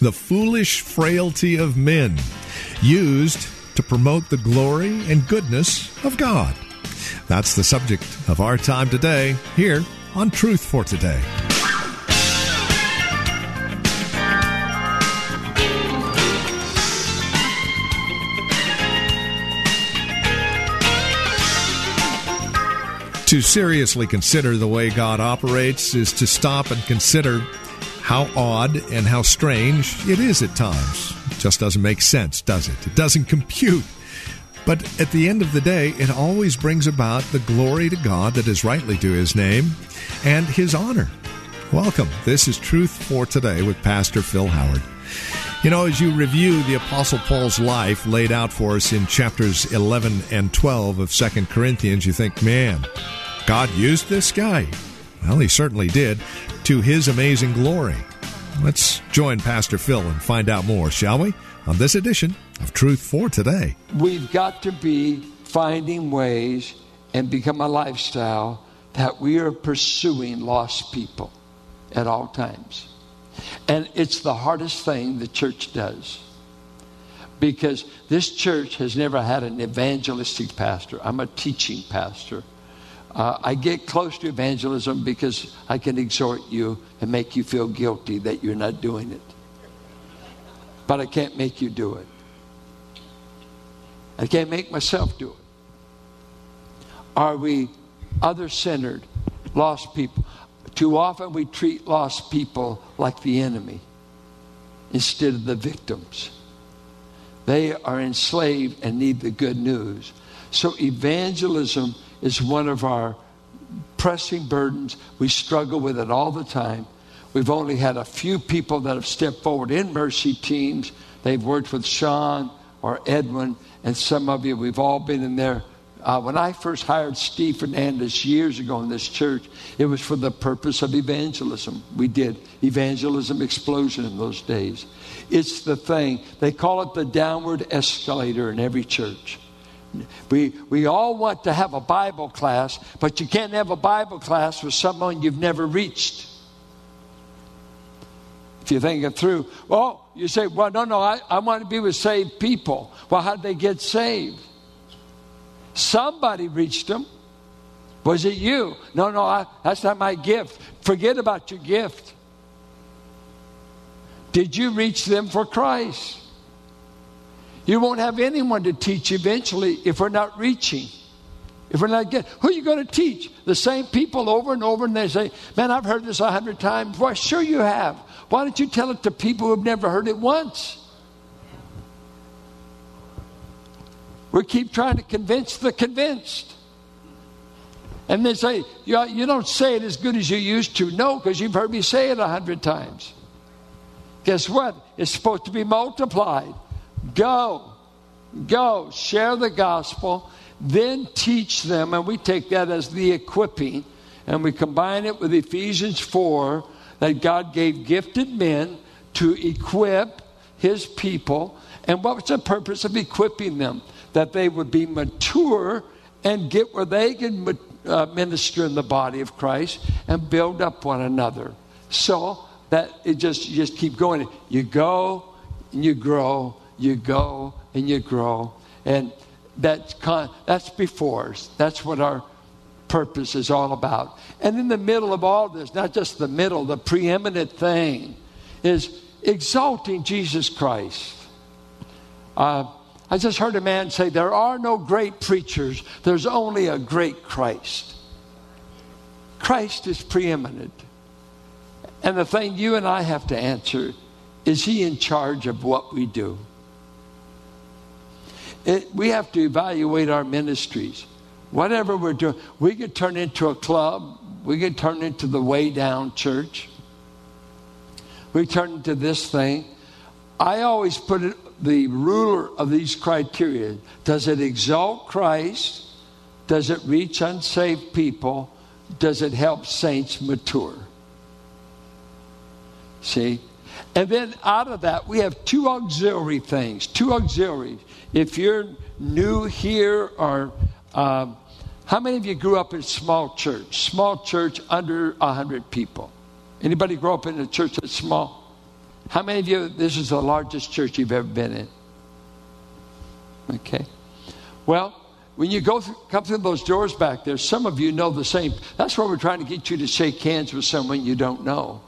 The foolish frailty of men, used to promote the glory and goodness of God. That's the subject of our time today, here on Truth for Today. To seriously consider the way God operates is to stop and consider how odd and how strange it is at times. It just doesn't make sense, does it? It doesn't compute. But at the end of the day, it always brings about the glory to God that is rightly due his name and his honor. Welcome. This is Truth for Today with Pastor Phil Howard. You know, as you review the Apostle Paul's life laid out for us in chapters 11 and 12 of 2 Corinthians, you think, man, God used this guy. Well, he certainly did, to his amazing glory. Let's join Pastor Phil and find out more, shall we? On this edition of Truth for Today. We've got to be finding ways and become a lifestyle that we are pursuing lost people at all times. And it's the hardest thing the church does. Because this church has never had an evangelistic pastor. I'm a teaching pastor. Uh, I get close to evangelism because I can exhort you and make you feel guilty that you're not doing it. But I can't make you do it. I can't make myself do it. Are we other centered, lost people? Too often we treat lost people like the enemy instead of the victims. They are enslaved and need the good news. So evangelism is one of our pressing burdens. We struggle with it all the time. We've only had a few people that have stepped forward in mercy teams. They've worked with Sean or Edwin, and some of you, we've all been in there. Uh, when I first hired Steve Fernandez years ago in this church, it was for the purpose of evangelism. We did evangelism explosion in those days. It's the thing. They call it the downward escalator in every church. We, we all want to have a Bible class, but you can't have a Bible class with someone you've never reached. If you think it through, well, you say, well, no, no, I, I want to be with saved people. Well, how did they get saved? Somebody reached them. Was it you? No, no, I, that's not my gift. Forget about your gift. Did you reach them for Christ? You won't have anyone to teach eventually if we're not reaching. If we're not getting, who are you going to teach? The same people over and over, and they say, Man, I've heard this a hundred times. Why, sure you have. Why don't you tell it to people who have never heard it once? We keep trying to convince the convinced. And they say, you don't say it as good as you used to. No, because you've heard me say it a hundred times. Guess what? It's supposed to be multiplied. Go, go, share the gospel, then teach them. And we take that as the equipping, and we combine it with Ephesians 4 that God gave gifted men to equip his people. And what was the purpose of equipping them? That they would be mature and get where they can uh, minister in the body of Christ and build up one another. So that it just you just keep going. You go and you grow you go and you grow. And that's, con- that's before us. That's what our purpose is all about. And in the middle of all this, not just the middle, the preeminent thing is exalting Jesus Christ. Uh, I just heard a man say, There are no great preachers, there's only a great Christ. Christ is preeminent. And the thing you and I have to answer is He in charge of what we do? It, we have to evaluate our ministries. Whatever we're doing, we could turn into a club. We could turn into the way down church. We turn into this thing. I always put it, the ruler of these criteria does it exalt Christ? Does it reach unsaved people? Does it help saints mature? See? And then out of that, we have two auxiliary things. Two auxiliaries. If you're new here, or um, how many of you grew up in small church? Small church under 100 people. Anybody grow up in a church that's small? How many of you, this is the largest church you've ever been in? Okay. Well, when you go through, come through those doors back there, some of you know the same. That's why we're trying to get you to shake hands with someone you don't know.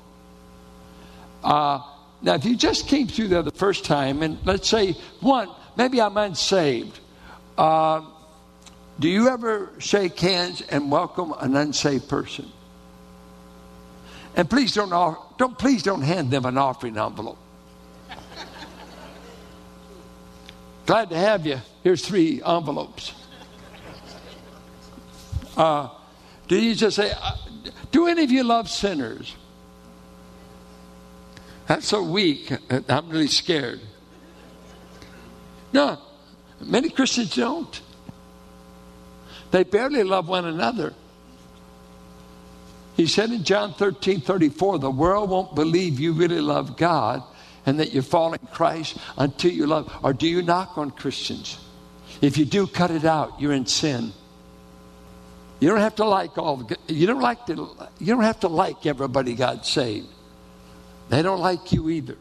Uh, now, if you just came through there the first time, and let's say, one, maybe I'm unsaved. Uh, do you ever shake hands and welcome an unsaved person? And please don't, don't please don't hand them an offering envelope. Glad to have you. Here's three envelopes. Uh, do you just say, uh, do any of you love sinners? That's so weak. Uh, I'm really scared. No, many Christians don't. They barely love one another. He said in John 13 34, the world won't believe you really love God and that you're following Christ until you love. Or do you knock on Christians? If you do, cut it out. You're in sin. You don't have to like all you don't like to, you don't have to like everybody God saved. They don't like you either.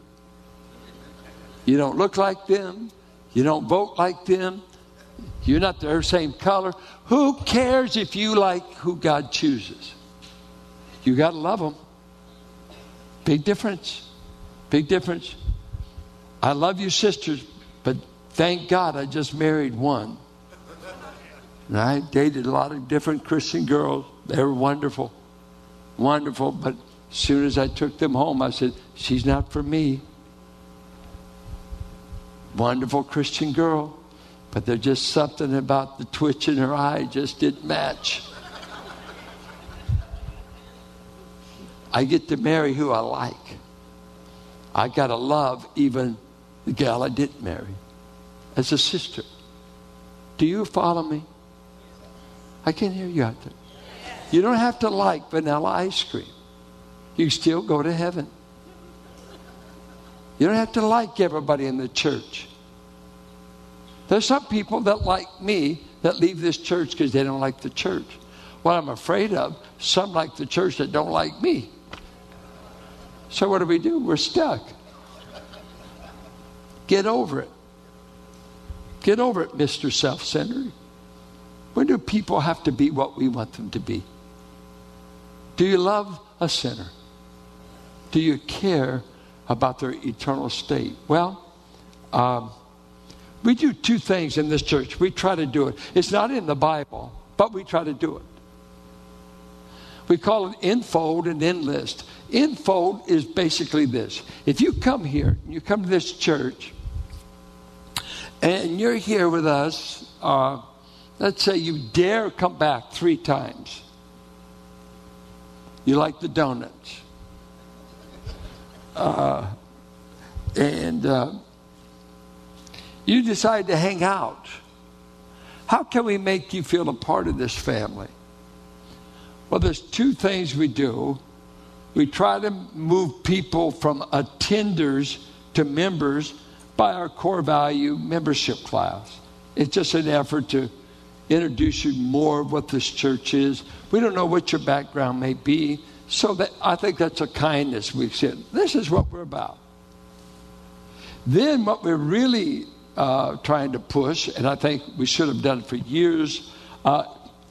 You don't look like them. You don't vote like them. You're not their same color. Who cares if you like who God chooses? You got to love them. Big difference. Big difference. I love you, sisters, but thank God I just married one. And I dated a lot of different Christian girls. They were wonderful. Wonderful. But as soon as I took them home, I said, She's not for me. Wonderful Christian girl. But there's just something about the twitch in her eye just didn't match. I get to marry who I like. I got to love even the gal I didn't marry as a sister. Do you follow me? I can't hear you out there. You don't have to like vanilla ice cream. You still go to heaven. You don't have to like everybody in the church. There's some people that like me that leave this church because they don't like the church. What I'm afraid of, some like the church that don't like me. So what do we do? We're stuck. Get over it. Get over it, Mr. Self centered. When do people have to be what we want them to be? Do you love a sinner? Do you care about their eternal state? Well, um, we do two things in this church. We try to do it. It's not in the Bible, but we try to do it. We call it infold and enlist. Infold is basically this. If you come here, you come to this church, and you're here with us, uh, let's say you dare come back three times. You like the donuts. Uh, and uh, you decide to hang out. How can we make you feel a part of this family? Well, there's two things we do. We try to move people from attenders to members by our core value membership class. It's just an effort to introduce you more of what this church is. We don't know what your background may be, so that I think that's a kindness we've said. This is what we're about. Then what we're really uh, trying to push, and I think we should have done it for years, uh,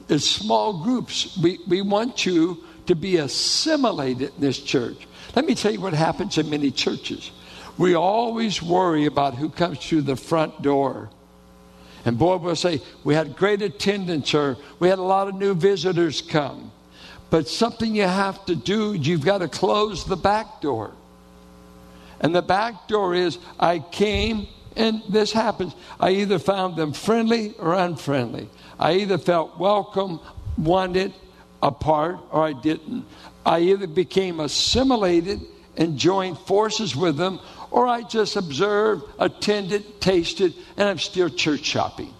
is small groups. We, we want you to be assimilated in this church. Let me tell you what happens in many churches. We always worry about who comes through the front door. And boy, we'll say, we had great attendance or we had a lot of new visitors come. But something you have to do, you've got to close the back door. And the back door is, I came, and this happens. I either found them friendly or unfriendly. I either felt welcome, wanted, a part, or I didn't. I either became assimilated and joined forces with them, or I just observed, attended, tasted, and I'm still church shopping.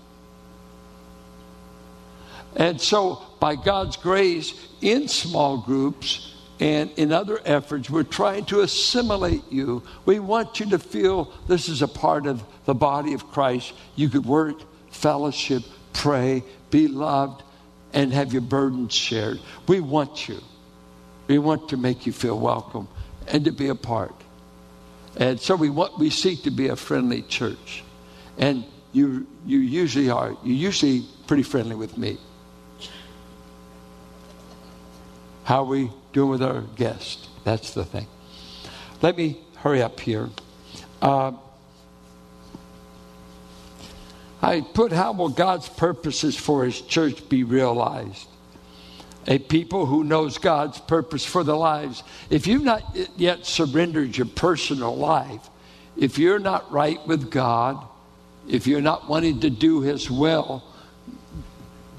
And so, by God's grace, in small groups and in other efforts, we're trying to assimilate you. We want you to feel this is a part of the body of Christ. You could work, fellowship, pray, be loved, and have your burdens shared. We want you. We want to make you feel welcome and to be a part. And so we want we seek to be a friendly church. And you you usually are. You're usually pretty friendly with me. How are we doing with our guests? That's the thing. Let me hurry up here. Uh, I put how will God's purposes for his church be realized? A people who knows God's purpose for their lives. If you've not yet surrendered your personal life, if you're not right with God, if you're not wanting to do his will,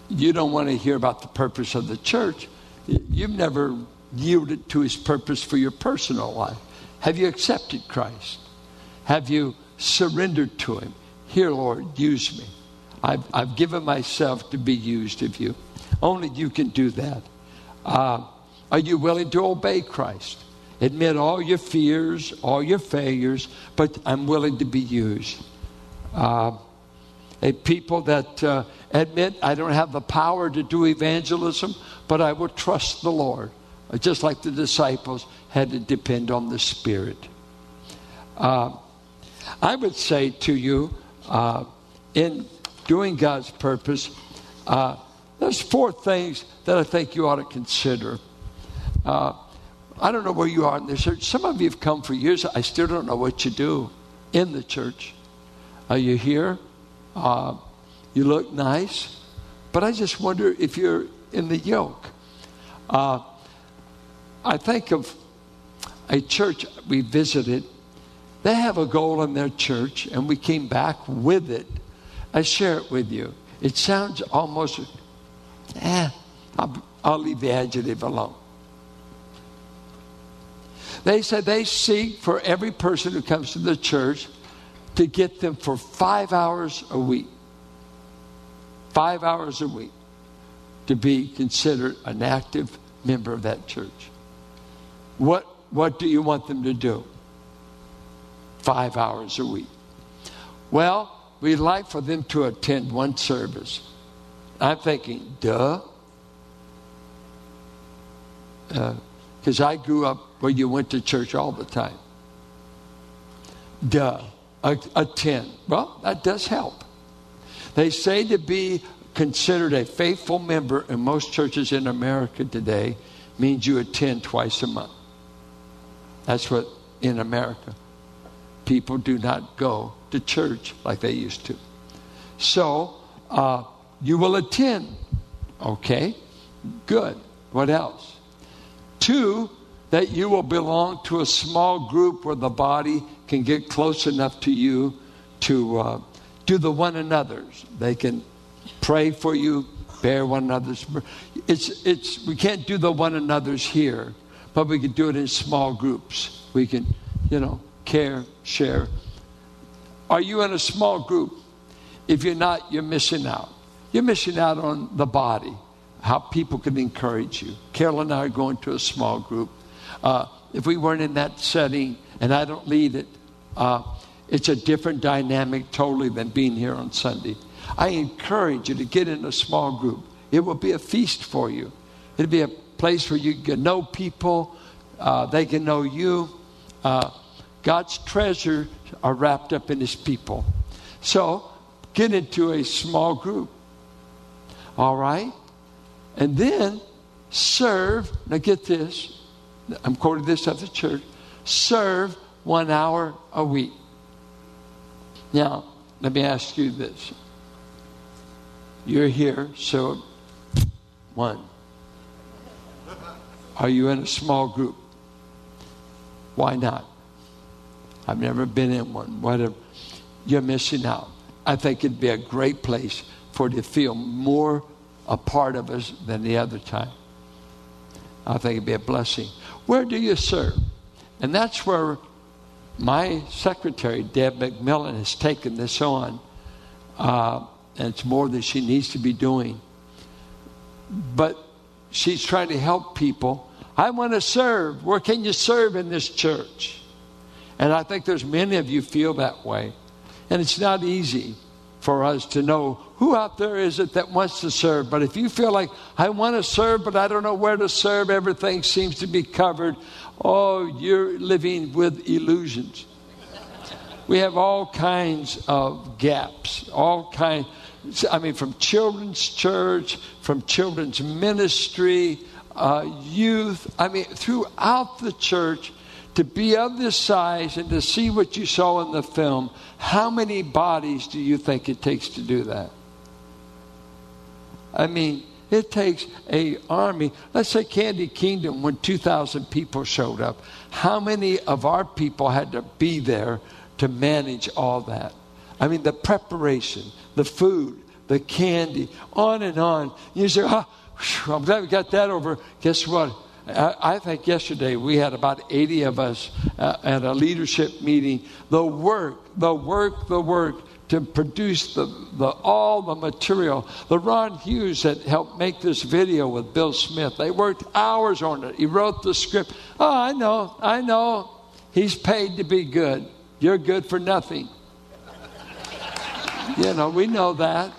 you don't want to hear about the purpose of the church. You've never yielded to his purpose for your personal life. Have you accepted Christ? Have you surrendered to him? Here, Lord, use me. I've, I've given myself to be used of you. Only you can do that. Uh, are you willing to obey Christ? Admit all your fears, all your failures, but I'm willing to be used. Uh, a people that uh, admit I don't have the power to do evangelism, but I will trust the Lord, just like the disciples had to depend on the Spirit. Uh, I would say to you, uh, in doing God's purpose, uh, there's four things that I think you ought to consider. Uh, I don't know where you are in the church. Some of you have come for years. I still don't know what you do in the church. Are you here? Uh, you look nice. But I just wonder if you're in the yoke. Uh, I think of a church we visited they have a goal in their church, and we came back with it. I share it with you. It sounds almost, eh, I'll, I'll leave the adjective alone. They said they seek for every person who comes to the church to get them for five hours a week. Five hours a week to be considered an active member of that church. What, what do you want them to do? five hours a week. Well, we'd like for them to attend one service. I'm thinking, duh. Because uh, I grew up where you went to church all the time. Duh. Attend. Well, that does help. They say to be considered a faithful member in most churches in America today means you attend twice a month. That's what in America people do not go to church like they used to. So, uh, you will attend. Okay, good. What else? Two, that you will belong to a small group where the body can get close enough to you to uh, do the one another's. They can pray for you, bear one another's. It's, it's, we can't do the one another's here, but we can do it in small groups. We can, you know, care, share. Are you in a small group? If you're not, you're missing out. You're missing out on the body, how people can encourage you. Carol and I are going to a small group. Uh, if we weren't in that setting, and I don't lead it, uh, it's a different dynamic totally than being here on Sunday. I encourage you to get in a small group. It will be a feast for you. It'll be a place where you can know people, uh, they can know you. Uh, God's treasure are wrapped up in his people. So get into a small group. All right? And then serve. Now get this. I'm quoting this at the church. Serve one hour a week. Now, let me ask you this. You're here, so one. Are you in a small group? Why not? I've never been in one. Whatever. You're missing out. I think it'd be a great place for you to feel more a part of us than the other time. I think it'd be a blessing. Where do you serve? And that's where my secretary, Deb McMillan, has taken this on, uh, and it's more than she needs to be doing. But she's trying to help people. I want to serve. Where can you serve in this church? And I think there's many of you feel that way. And it's not easy for us to know who out there is it that wants to serve. But if you feel like, I want to serve, but I don't know where to serve, everything seems to be covered, oh, you're living with illusions. We have all kinds of gaps, all kinds. I mean, from children's church, from children's ministry, uh, youth. I mean, throughout the church, to be of this size and to see what you saw in the film, how many bodies do you think it takes to do that? I mean, it takes a army. Let's say Candy Kingdom when 2,000 people showed up. How many of our people had to be there to manage all that? I mean, the preparation, the food, the candy, on and on. You say, oh, I'm glad we got that over. Guess what? I, think yesterday we had about 80 of us uh, at a leadership meeting. The work, the work, the work to produce the, the, all the material. The Ron Hughes that helped make this video with Bill Smith, they worked hours on it. He wrote the script. Oh, I know, I know. He's paid to be good. You're good for nothing. you know, we know that.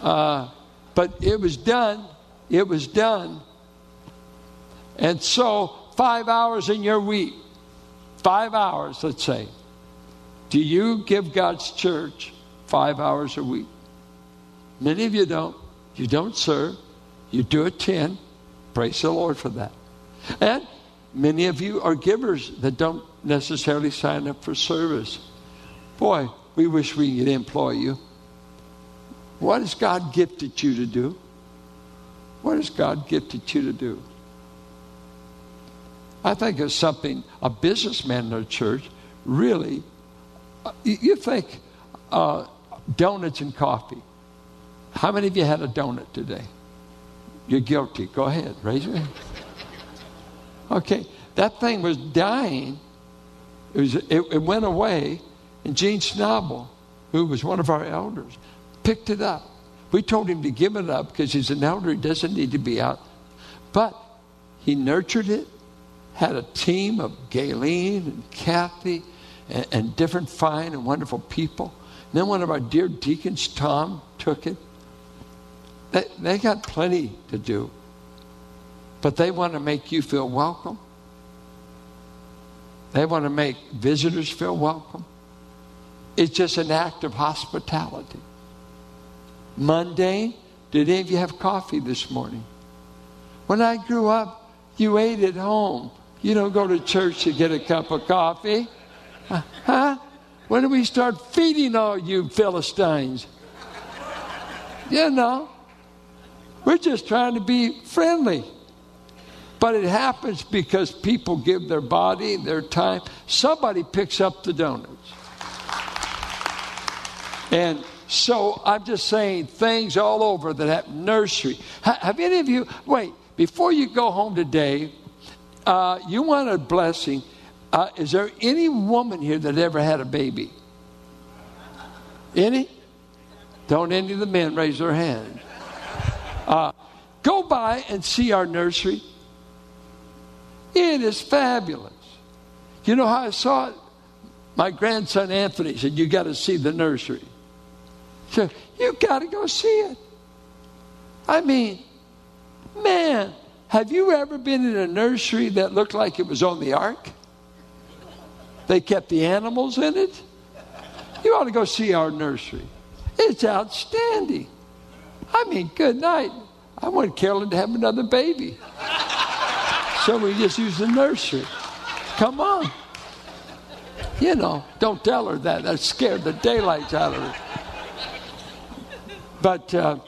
Uh, but it was done. It was done and so, five hours in your week, five hours, let's say, do you give God's church five hours a week? Many of you don't. You don't serve. You do 10. Praise the Lord for that. And many of you are givers that don't necessarily sign up for service. Boy, we wish we could employ you. What has God gifted you to do? What has God gifted you to do? I think it's something a businessman in a church really, uh, you think uh, donuts and coffee. How many of you had a donut today? You're guilty. Go ahead, raise your hand. Okay, that thing was dying. It, was, it, it went away, and Gene Schnabel, who was one of our elders, picked it up. We told him to give it up because he's an elder, he doesn't need to be out. But he nurtured it, had a team of Gayleen and Kathy and, and different fine and wonderful people. And then one of our dear deacons, Tom, took it. They, they got plenty to do, but they want to make you feel welcome. They want to make visitors feel welcome. It's just an act of hospitality. Mundane. Did any of you have coffee this morning? When I grew up, you ate at home. You don't go to church to get a cup of coffee. Uh, huh? When do we start feeding all you Philistines? You know, we're just trying to be friendly. But it happens because people give their body, their time. Somebody picks up the donuts. And so I'm just saying things all over that have nursery. Have any of you, wait, before you go home today, uh, you want a blessing. Uh, is there any woman here that ever had a baby? Any? Don't any of the men raise their hand. Uh, go by and see our nursery. It is fabulous. You know how I saw it? My grandson Anthony said, You got to see the nursery. So you got to go see it. I mean, man, have you ever been in a nursery that looked like it was on the ark? They kept the animals in it. You ought to go see our nursery. It's outstanding. I mean, good night. I want Carolyn to have another baby. So we just use the nursery. Come on. You know, don't tell her that. That scared the daylights out of her. But uh,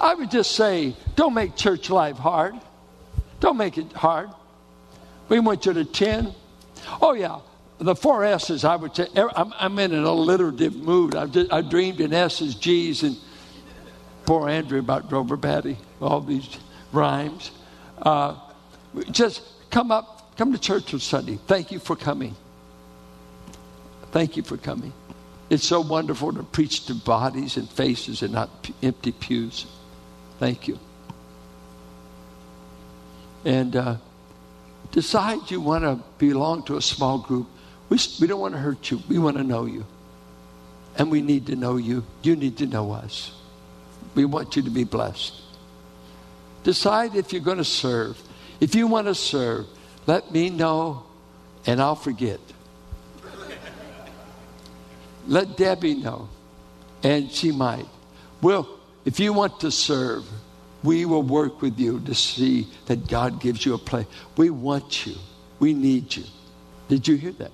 I would just say, don't make church life hard. Don't make it hard. We want you to 10. Oh, yeah. The four S's, I would say, I'm, I'm in an alliterative mood. I've, just, I've dreamed in S's, G's, and poor Andrew about Grover Patty, all these rhymes. Uh, just come up, come to church on Sunday. Thank you for coming. Thank you for coming. It's so wonderful to preach to bodies and faces and not empty pews. Thank you. And uh, decide you want to belong to a small group. We, we don't want to hurt you, we want to know you. And we need to know you. You need to know us. We want you to be blessed. Decide if you're going to serve. If you want to serve, let me know and I'll forget. let Debbie know and she might. Well, if you want to serve, we will work with you to see that God gives you a place. We want you. We need you. Did you hear that?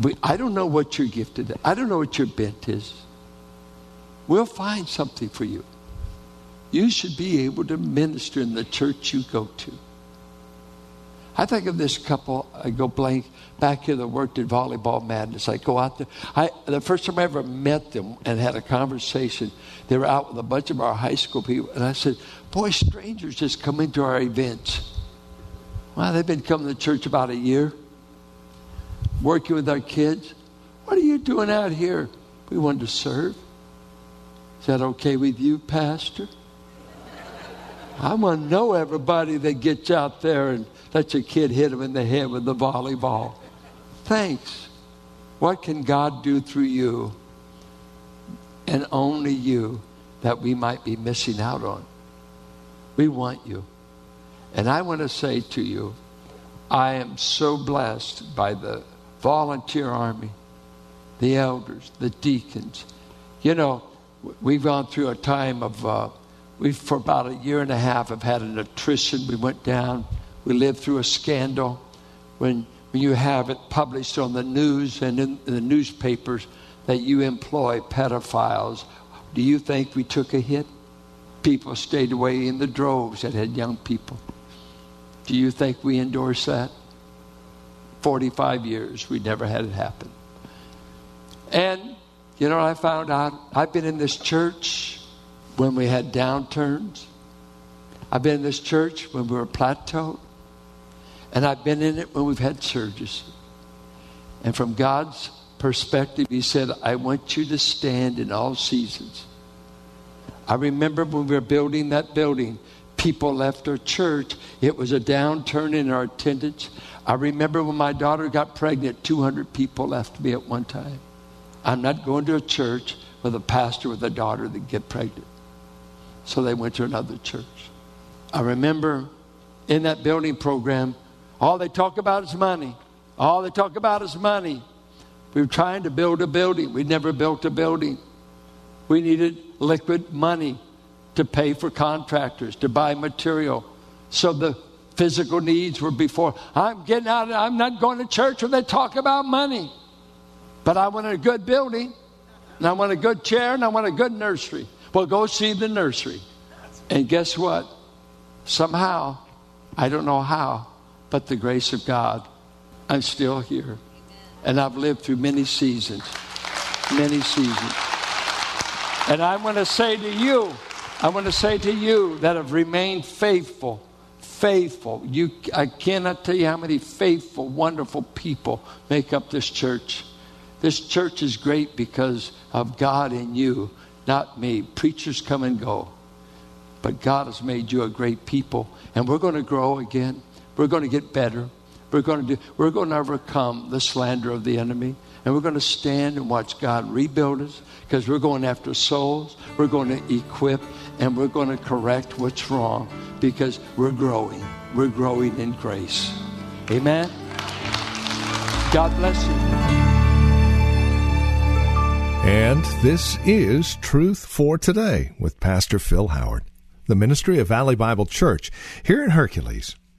We, I don't know what you're gifted. I don't know what your bent is. We'll find something for you. You should be able to minister in the church you go to. I think of this couple. I go blank back here that worked at Volleyball Madness. I go out there. I, the first time I ever met them and had a conversation, they were out with a bunch of our high school people. And I said, Boy, strangers just come into our events. Well, they've been coming to church about a year, working with our kids. What are you doing out here? We wanted to serve. Is that okay with you, Pastor? I want to know everybody that gets out there and lets your kid hit him in the head with the volleyball. Thanks. What can God do through you and only you that we might be missing out on? We want you. And I want to say to you, I am so blessed by the volunteer army, the elders, the deacons. You know, we've gone through a time of, uh, we for about a year and a half have had an attrition. We went down, we lived through a scandal. When, when you have it published on the news and in, in the newspapers that you employ pedophiles, do you think we took a hit? People stayed away in the droves that had young people. Do you think we endorse that? 45 years, we never had it happen. And, you know, I found out I've been in this church when we had downturns. I've been in this church when we were plateaued. And I've been in it when we've had surges. And from God's perspective, He said, I want you to stand in all seasons. I remember when we were building that building, people left our church. It was a downturn in our attendance. I remember when my daughter got pregnant, 200 people left me at one time. I'm not going to a church with a pastor with a daughter that get pregnant. So they went to another church. I remember in that building program, all they talk about is money. All they talk about is money. We were trying to build a building. We never built a building. We needed liquid money to pay for contractors, to buy material. So the physical needs were before. I'm getting out, of, I'm not going to church when they talk about money. But I want a good building, and I want a good chair, and I want a good nursery. Well, go see the nursery. And guess what? Somehow, I don't know how, but the grace of God, I'm still here. And I've lived through many seasons, many seasons. And I want to say to you, I want to say to you that have remained faithful, faithful. You, I cannot tell you how many faithful, wonderful people make up this church. This church is great because of God in you, not me. Preachers come and go. But God has made you a great people, and we're going to grow again. We're going to get better. We're going to do, we're going to overcome the slander of the enemy. And we're going to stand and watch God rebuild us because we're going after souls. We're going to equip and we're going to correct what's wrong because we're growing. We're growing in grace. Amen. God bless you. And this is Truth for Today with Pastor Phil Howard, the ministry of Valley Bible Church here in Hercules.